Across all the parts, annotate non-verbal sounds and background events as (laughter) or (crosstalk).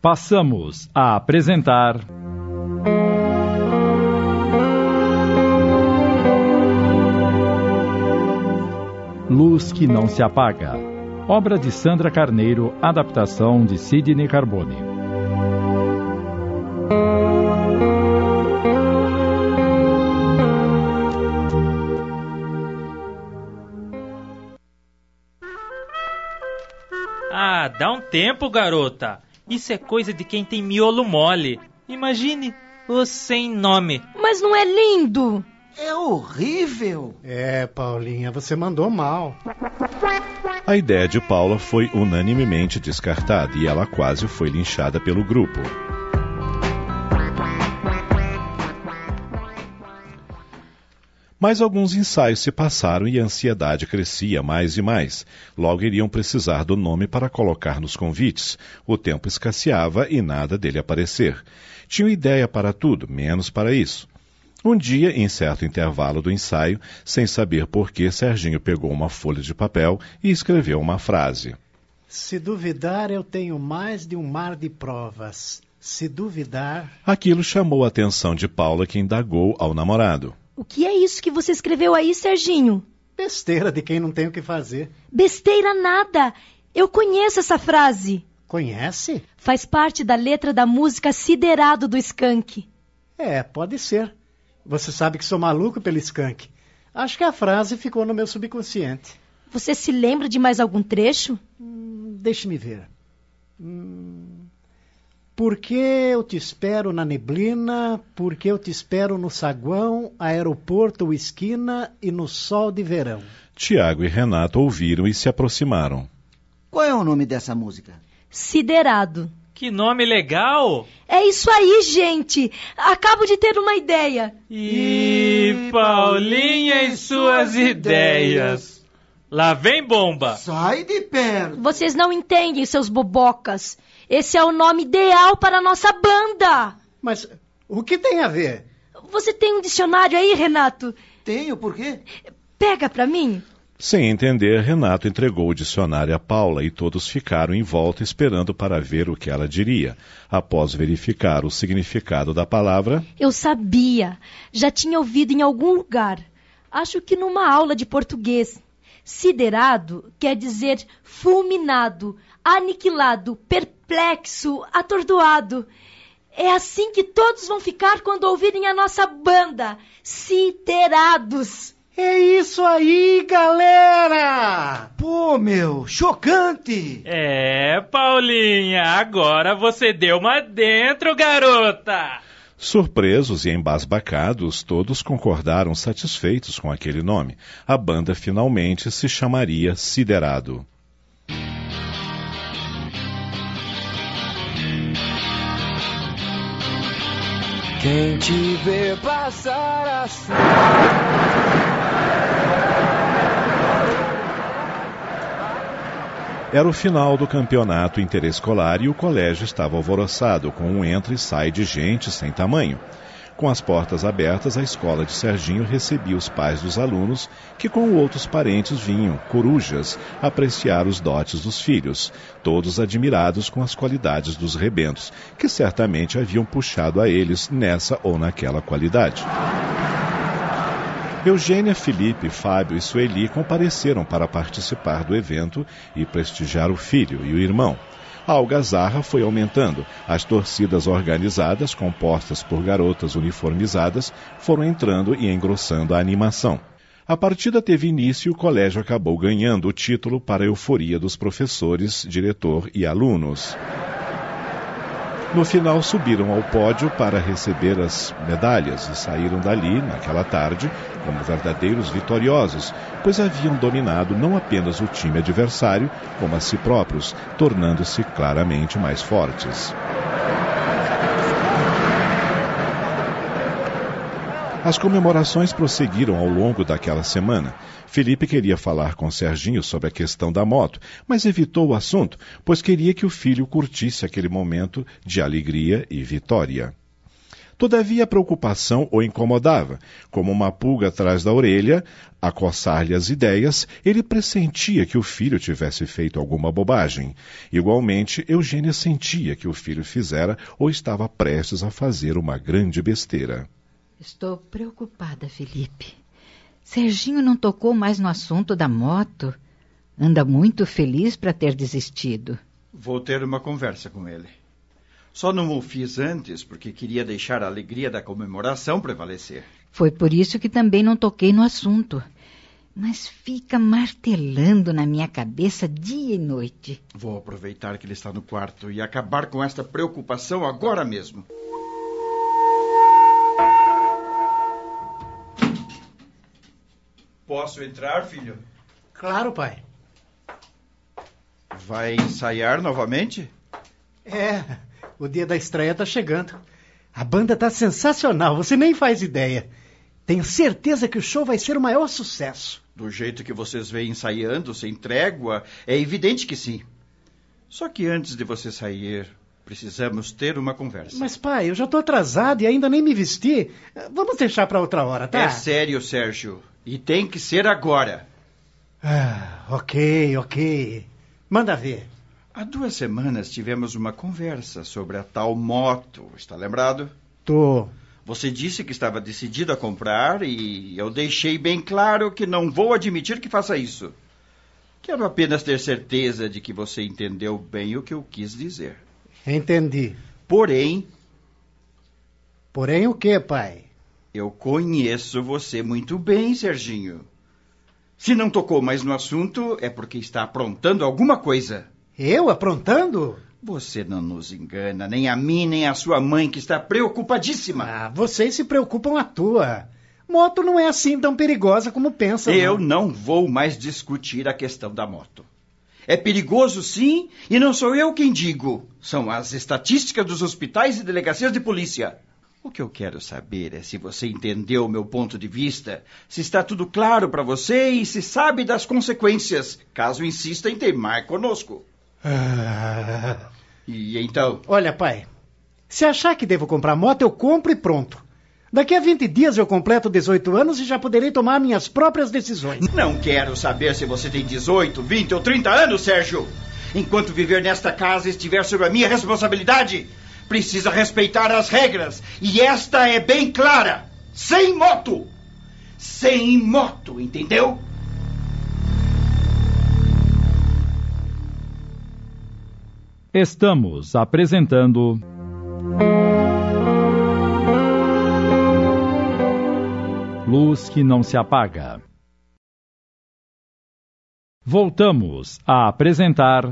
Passamos a apresentar. Luz que não se apaga. Obra de Sandra Carneiro, adaptação de Sidney Carbone. Ah, dá um tempo, garota. Isso é coisa de quem tem miolo mole. Imagine o sem nome. Mas não é lindo? É horrível. É, Paulinha, você mandou mal. A ideia de Paula foi unanimemente descartada e ela quase foi linchada pelo grupo. Mas alguns ensaios se passaram e a ansiedade crescia mais e mais. Logo iriam precisar do nome para colocar nos convites. O tempo escasseava e nada dele aparecer. Tinham ideia para tudo, menos para isso. Um dia, em certo intervalo do ensaio, sem saber por que, Serginho pegou uma folha de papel e escreveu uma frase. Se duvidar, eu tenho mais de um mar de provas. Se duvidar. Aquilo chamou a atenção de Paula, que indagou ao namorado. O que é isso que você escreveu aí, Serginho? Besteira de quem não tem o que fazer. Besteira nada! Eu conheço essa frase. Conhece? Faz parte da letra da música Siderado do Skank. É, pode ser. Você sabe que sou maluco pelo skunk. Acho que a frase ficou no meu subconsciente. Você se lembra de mais algum trecho? Hum, Deixe-me ver. Hum, por que eu te espero na neblina? Por que eu te espero no saguão, aeroporto ou esquina e no sol de verão? Tiago e Renato ouviram e se aproximaram. Qual é o nome dessa música? Siderado. Que nome legal! É isso aí, gente! Acabo de ter uma ideia. E Paulinha e suas ideias. Lá vem bomba! Sai de perto! Vocês não entendem, seus bobocas. Esse é o nome ideal para a nossa banda. Mas o que tem a ver? Você tem um dicionário aí, Renato? Tenho, por quê? Pega para mim. Sem entender, Renato entregou o dicionário a Paula e todos ficaram em volta esperando para ver o que ela diria. Após verificar o significado da palavra, Eu sabia. Já tinha ouvido em algum lugar. Acho que numa aula de português. Siderado quer dizer fulminado, aniquilado, perplexo, atordoado. É assim que todos vão ficar quando ouvirem a nossa banda. Siderados. É isso aí, galera! Pô, meu, chocante! É, Paulinha, agora você deu uma dentro, garota! Surpresos e embasbacados, todos concordaram satisfeitos com aquele nome. A banda finalmente se chamaria Siderado. Quem te vê passar assim. Era o final do campeonato interescolar e o colégio estava alvoroçado, com um entra e sai de gente sem tamanho. Com as portas abertas, a escola de Serginho recebia os pais dos alunos, que com outros parentes vinham, corujas, apreciar os dotes dos filhos, todos admirados com as qualidades dos rebentos, que certamente haviam puxado a eles nessa ou naquela qualidade. Eugênia, Felipe, Fábio e Sueli compareceram para participar do evento e prestigiar o filho e o irmão. A algazarra foi aumentando. As torcidas organizadas, compostas por garotas uniformizadas, foram entrando e engrossando a animação. A partida teve início e o colégio acabou ganhando o título para a euforia dos professores, diretor e alunos. No final, subiram ao pódio para receber as medalhas e saíram dali, naquela tarde, como verdadeiros vitoriosos, pois haviam dominado não apenas o time adversário, como a si próprios, tornando-se claramente mais fortes. As comemorações prosseguiram ao longo daquela semana. Felipe queria falar com Serginho sobre a questão da moto, mas evitou o assunto, pois queria que o filho curtisse aquele momento de alegria e vitória. Todavia a preocupação o incomodava. Como uma pulga atrás da orelha, a coçar-lhe as ideias, ele pressentia que o filho tivesse feito alguma bobagem. Igualmente, Eugênia sentia que o filho fizera ou estava prestes a fazer uma grande besteira. Estou preocupada, Felipe. Serginho não tocou mais no assunto da moto. Anda muito feliz para ter desistido. Vou ter uma conversa com ele. Só não o fiz antes porque queria deixar a alegria da comemoração prevalecer. Foi por isso que também não toquei no assunto. Mas fica martelando na minha cabeça dia e noite. Vou aproveitar que ele está no quarto e acabar com esta preocupação agora mesmo. Posso entrar, filho? Claro, pai. Vai ensaiar novamente? É, o dia da estreia tá chegando. A banda tá sensacional, você nem faz ideia. Tenho certeza que o show vai ser o maior sucesso. Do jeito que vocês vêm ensaiando, sem trégua, é evidente que sim. Só que antes de você sair, precisamos ter uma conversa. Mas, pai, eu já tô atrasado e ainda nem me vesti. Vamos deixar para outra hora, tá? É sério, Sérgio. E tem que ser agora. Ah, ok, ok. Manda ver. Há duas semanas tivemos uma conversa sobre a tal moto. Está lembrado? Tô. Você disse que estava decidido a comprar e eu deixei bem claro que não vou admitir que faça isso. Quero apenas ter certeza de que você entendeu bem o que eu quis dizer. Entendi. Porém, Porém, o que, pai? Eu conheço você muito bem, Serginho. Se não tocou mais no assunto, é porque está aprontando alguma coisa. Eu aprontando? Você não nos engana, nem a mim, nem a sua mãe, que está preocupadíssima. Ah, vocês se preocupam à toa. Moto não é assim tão perigosa como pensam. Eu não. não vou mais discutir a questão da moto. É perigoso, sim, e não sou eu quem digo. São as estatísticas dos hospitais e delegacias de polícia. O que eu quero saber é se você entendeu o meu ponto de vista, se está tudo claro para você e se sabe das consequências, caso insista em teimar conosco. Ah, E então? olha, pai. Se achar que devo comprar moto, eu compro e pronto. Daqui a 20 dias eu completo 18 anos e já poderei tomar minhas próprias decisões. Não quero saber se você tem 18, 20 ou 30 anos, Sérgio. Enquanto viver nesta casa estiver sob a minha responsabilidade, precisa respeitar as regras. E esta é bem clara: sem moto. Sem moto, entendeu? Estamos apresentando. Luz que não se apaga. Voltamos a apresentar.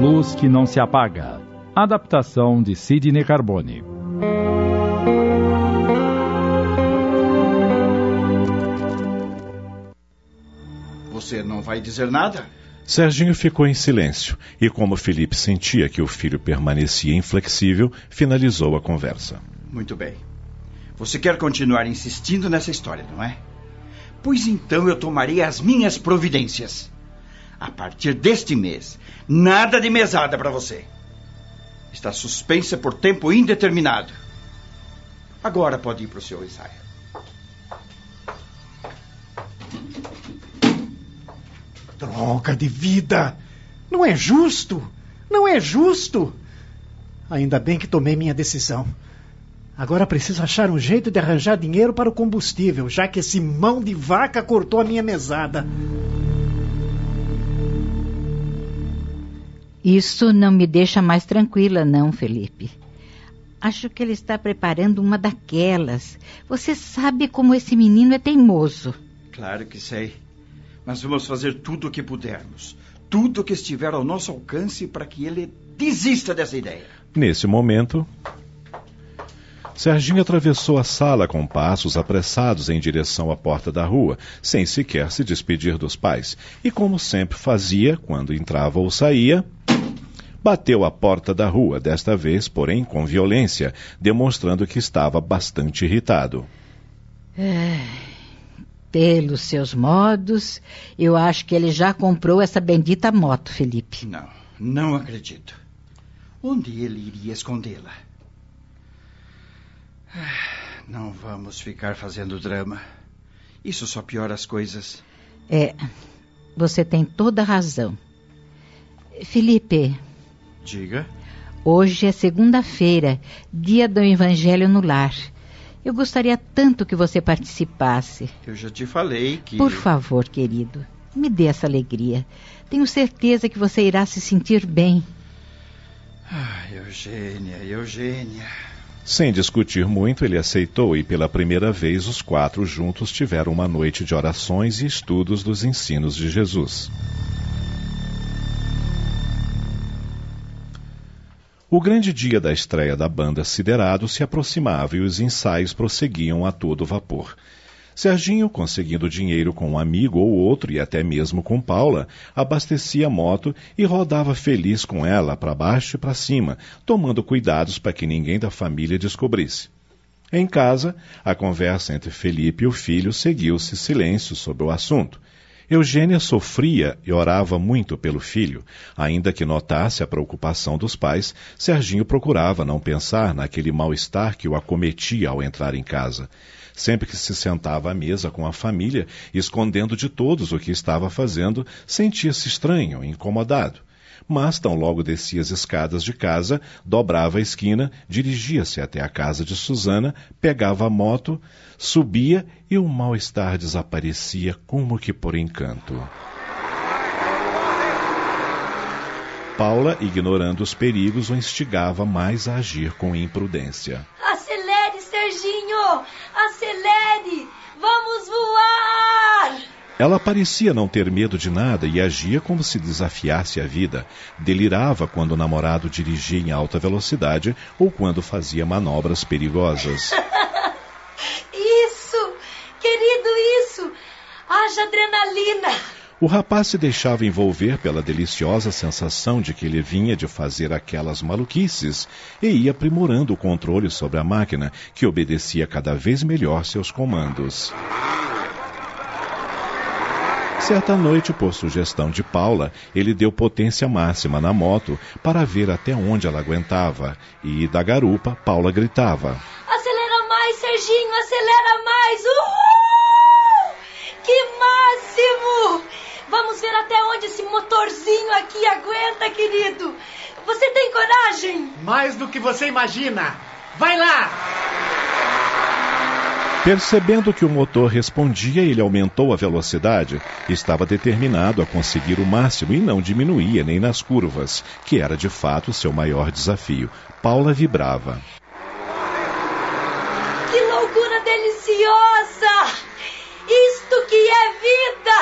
Luz que não se apaga. Adaptação de Sidney Carbone. Você não vai dizer nada? Serginho ficou em silêncio e, como Felipe sentia que o filho permanecia inflexível, finalizou a conversa. Muito bem. Você quer continuar insistindo nessa história, não é? Pois então eu tomarei as minhas providências. A partir deste mês, nada de mesada para você. Está suspensa por tempo indeterminado. Agora pode ir para o seu ensaio. Droga de vida! Não é justo! Não é justo! Ainda bem que tomei minha decisão. Agora preciso achar um jeito de arranjar dinheiro para o combustível, já que esse mão de vaca cortou a minha mesada. Isso não me deixa mais tranquila, não, Felipe. Acho que ele está preparando uma daquelas. Você sabe como esse menino é teimoso. Claro que sei. Mas vamos fazer tudo o que pudermos. Tudo o que estiver ao nosso alcance para que ele desista dessa ideia. Nesse momento, Serginho atravessou a sala com passos apressados em direção à porta da rua, sem sequer se despedir dos pais. E como sempre fazia quando entrava ou saía, bateu a porta da rua, desta vez, porém, com violência, demonstrando que estava bastante irritado. Pelos seus modos, eu acho que ele já comprou essa bendita moto, Felipe. Não, não acredito. Onde ele iria escondê-la? Ah, Não vamos ficar fazendo drama. Isso só piora as coisas. É, você tem toda a razão. Felipe, Diga. hoje é segunda-feira, dia do Evangelho no Lar. Eu gostaria tanto que você participasse. Eu já te falei que. Por favor, querido, me dê essa alegria. Tenho certeza que você irá se sentir bem. Ah, Eugênia, Eugênia. Sem discutir muito, ele aceitou e pela primeira vez os quatro juntos tiveram uma noite de orações e estudos dos ensinos de Jesus. O grande dia da estreia da banda Siderado se aproximava e os ensaios prosseguiam a todo vapor. Serginho, conseguindo dinheiro com um amigo ou outro e até mesmo com Paula, abastecia a moto e rodava feliz com ela para baixo e para cima, tomando cuidados para que ninguém da família descobrisse. Em casa, a conversa entre Felipe e o filho seguiu-se silêncio sobre o assunto. Eugênia sofria e orava muito pelo filho. Ainda que notasse a preocupação dos pais, Serginho procurava não pensar naquele mal-estar que o acometia ao entrar em casa. Sempre que se sentava à mesa com a família, escondendo de todos o que estava fazendo, sentia-se estranho, incomodado. Mas, tão logo descia as escadas de casa, dobrava a esquina, dirigia-se até a casa de Susana, pegava a moto, subia e o mal-estar desaparecia como que por encanto. Paula, ignorando os perigos, o instigava mais a agir com imprudência. Acelere, Serginho! Acelere! Vamos voar! Ela parecia não ter medo de nada e agia como se desafiasse a vida. Delirava quando o namorado dirigia em alta velocidade ou quando fazia manobras perigosas. (laughs) Isso! Querido, isso! Haja adrenalina! O rapaz se deixava envolver pela deliciosa sensação de que ele vinha de fazer aquelas maluquices e ia aprimorando o controle sobre a máquina, que obedecia cada vez melhor seus comandos. Certa noite, por sugestão de Paula, ele deu potência máxima na moto para ver até onde ela aguentava, e da garupa, Paula gritava. Acelera mais, Serginho! Acelera mais! Uhul! Que máximo! Vamos ver até onde esse motorzinho aqui aguenta, querido. Você tem coragem? Mais do que você imagina. Vai lá! Percebendo que o motor respondia, ele aumentou a velocidade. Estava determinado a conseguir o máximo e não diminuía nem nas curvas, que era de fato seu maior desafio. Paula vibrava. Que loucura deliciosa! Isto que é vida!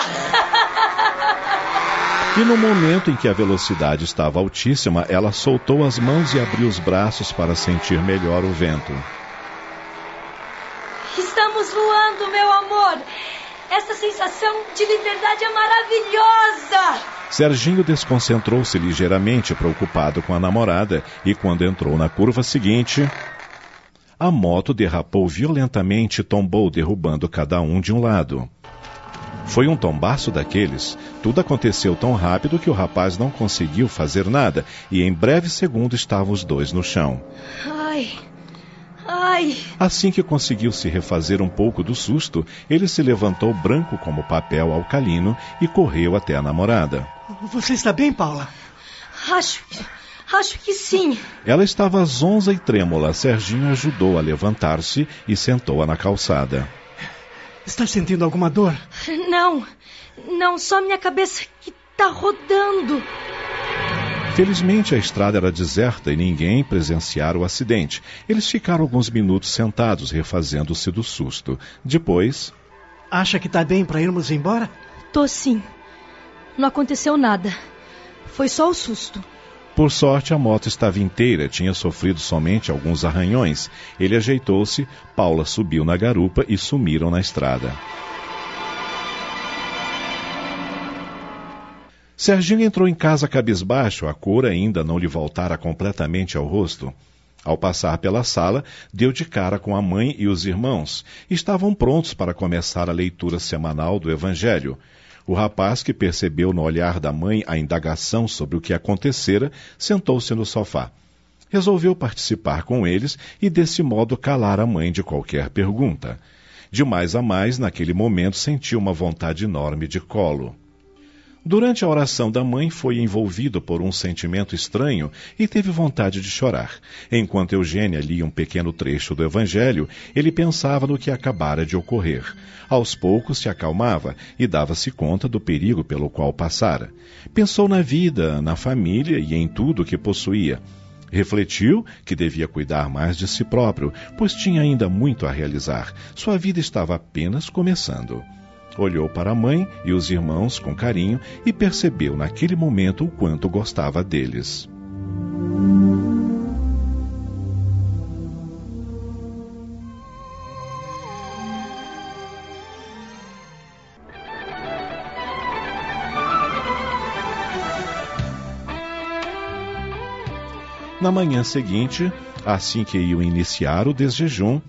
(laughs) E no momento em que a velocidade estava altíssima, ela soltou as mãos e abriu os braços para sentir melhor o vento. Estamos voando, meu amor! Essa sensação de liberdade é maravilhosa! Serginho desconcentrou-se ligeiramente, preocupado com a namorada, e quando entrou na curva seguinte, a moto derrapou violentamente e tombou, derrubando cada um de um lado. Foi um tombaço daqueles. Tudo aconteceu tão rápido que o rapaz não conseguiu fazer nada, e em breve segundo estavam os dois no chão. Ai, ai, Assim que conseguiu se refazer um pouco do susto, ele se levantou branco como papel alcalino e correu até a namorada. Você está bem, Paula? acho, acho que sim. Ela estava zonza e trêmula. Serginho ajudou a levantar-se e sentou-a na calçada. Está sentindo alguma dor? Não, não, só minha cabeça que tá rodando. Felizmente a estrada era deserta e ninguém presenciara o acidente. Eles ficaram alguns minutos sentados, refazendo-se do susto. Depois, Acha que está bem para irmos embora? Tô sim. Não aconteceu nada. Foi só o susto. por sorte, a moto estava inteira, tinha sofrido somente alguns arranhões. Ele ajeitou-se, Paula subiu na garupa e sumiram na estrada. Serginho entrou em casa cabisbaixo, a cor ainda não lhe voltara completamente ao rosto. Ao passar pela sala, deu de cara com a mãe e os irmãos. Estavam prontos para começar a leitura semanal do Evangelho. O rapaz, que percebeu no olhar da mãe a indagação sobre o que acontecera, sentou-se no sofá. Resolveu participar com eles e, desse modo, calar a mãe de qualquer pergunta. De mais a mais, naquele momento, sentiu uma vontade enorme de colo. Durante a oração da mãe, foi envolvido por um sentimento estranho e teve vontade de chorar. Enquanto Eugênia lia um pequeno trecho do Evangelho, ele pensava no que acabara de ocorrer. Aos poucos se acalmava e dava-se conta do perigo pelo qual passara. Pensou na vida, na família e em tudo que possuía. Refletiu que devia cuidar mais de si próprio, pois tinha ainda muito a realizar. Sua vida estava apenas começando. Olhou para a mãe e os irmãos com carinho e percebeu naquele momento o quanto gostava deles. Na manhã seguinte, assim que iam iniciar o desjejum,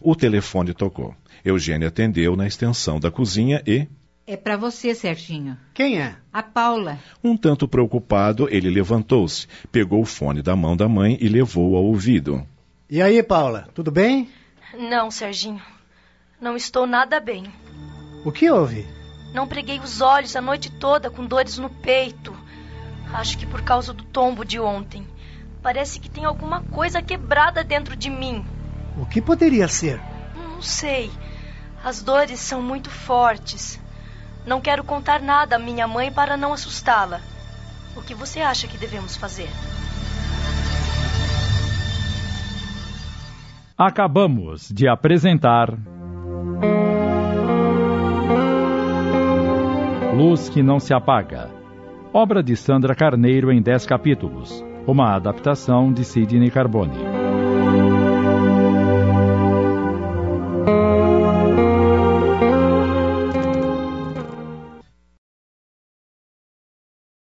o telefone tocou. Eugênia atendeu na extensão da cozinha e. É para você, Serginho. Quem é? A Paula. Um tanto preocupado, ele levantou-se, pegou o fone da mão da mãe e levou ao ouvido. E aí, Paula, tudo bem? Não, Serginho. Não estou nada bem. O que houve? Não preguei os olhos a noite toda com dores no peito. Acho que por causa do tombo de ontem. Parece que tem alguma coisa quebrada dentro de mim. O que poderia ser? Não sei. As dores são muito fortes. Não quero contar nada à minha mãe para não assustá-la. O que você acha que devemos fazer? Acabamos de apresentar. Luz que não se apaga. Obra de Sandra Carneiro em 10 capítulos uma adaptação de Sidney Carbone.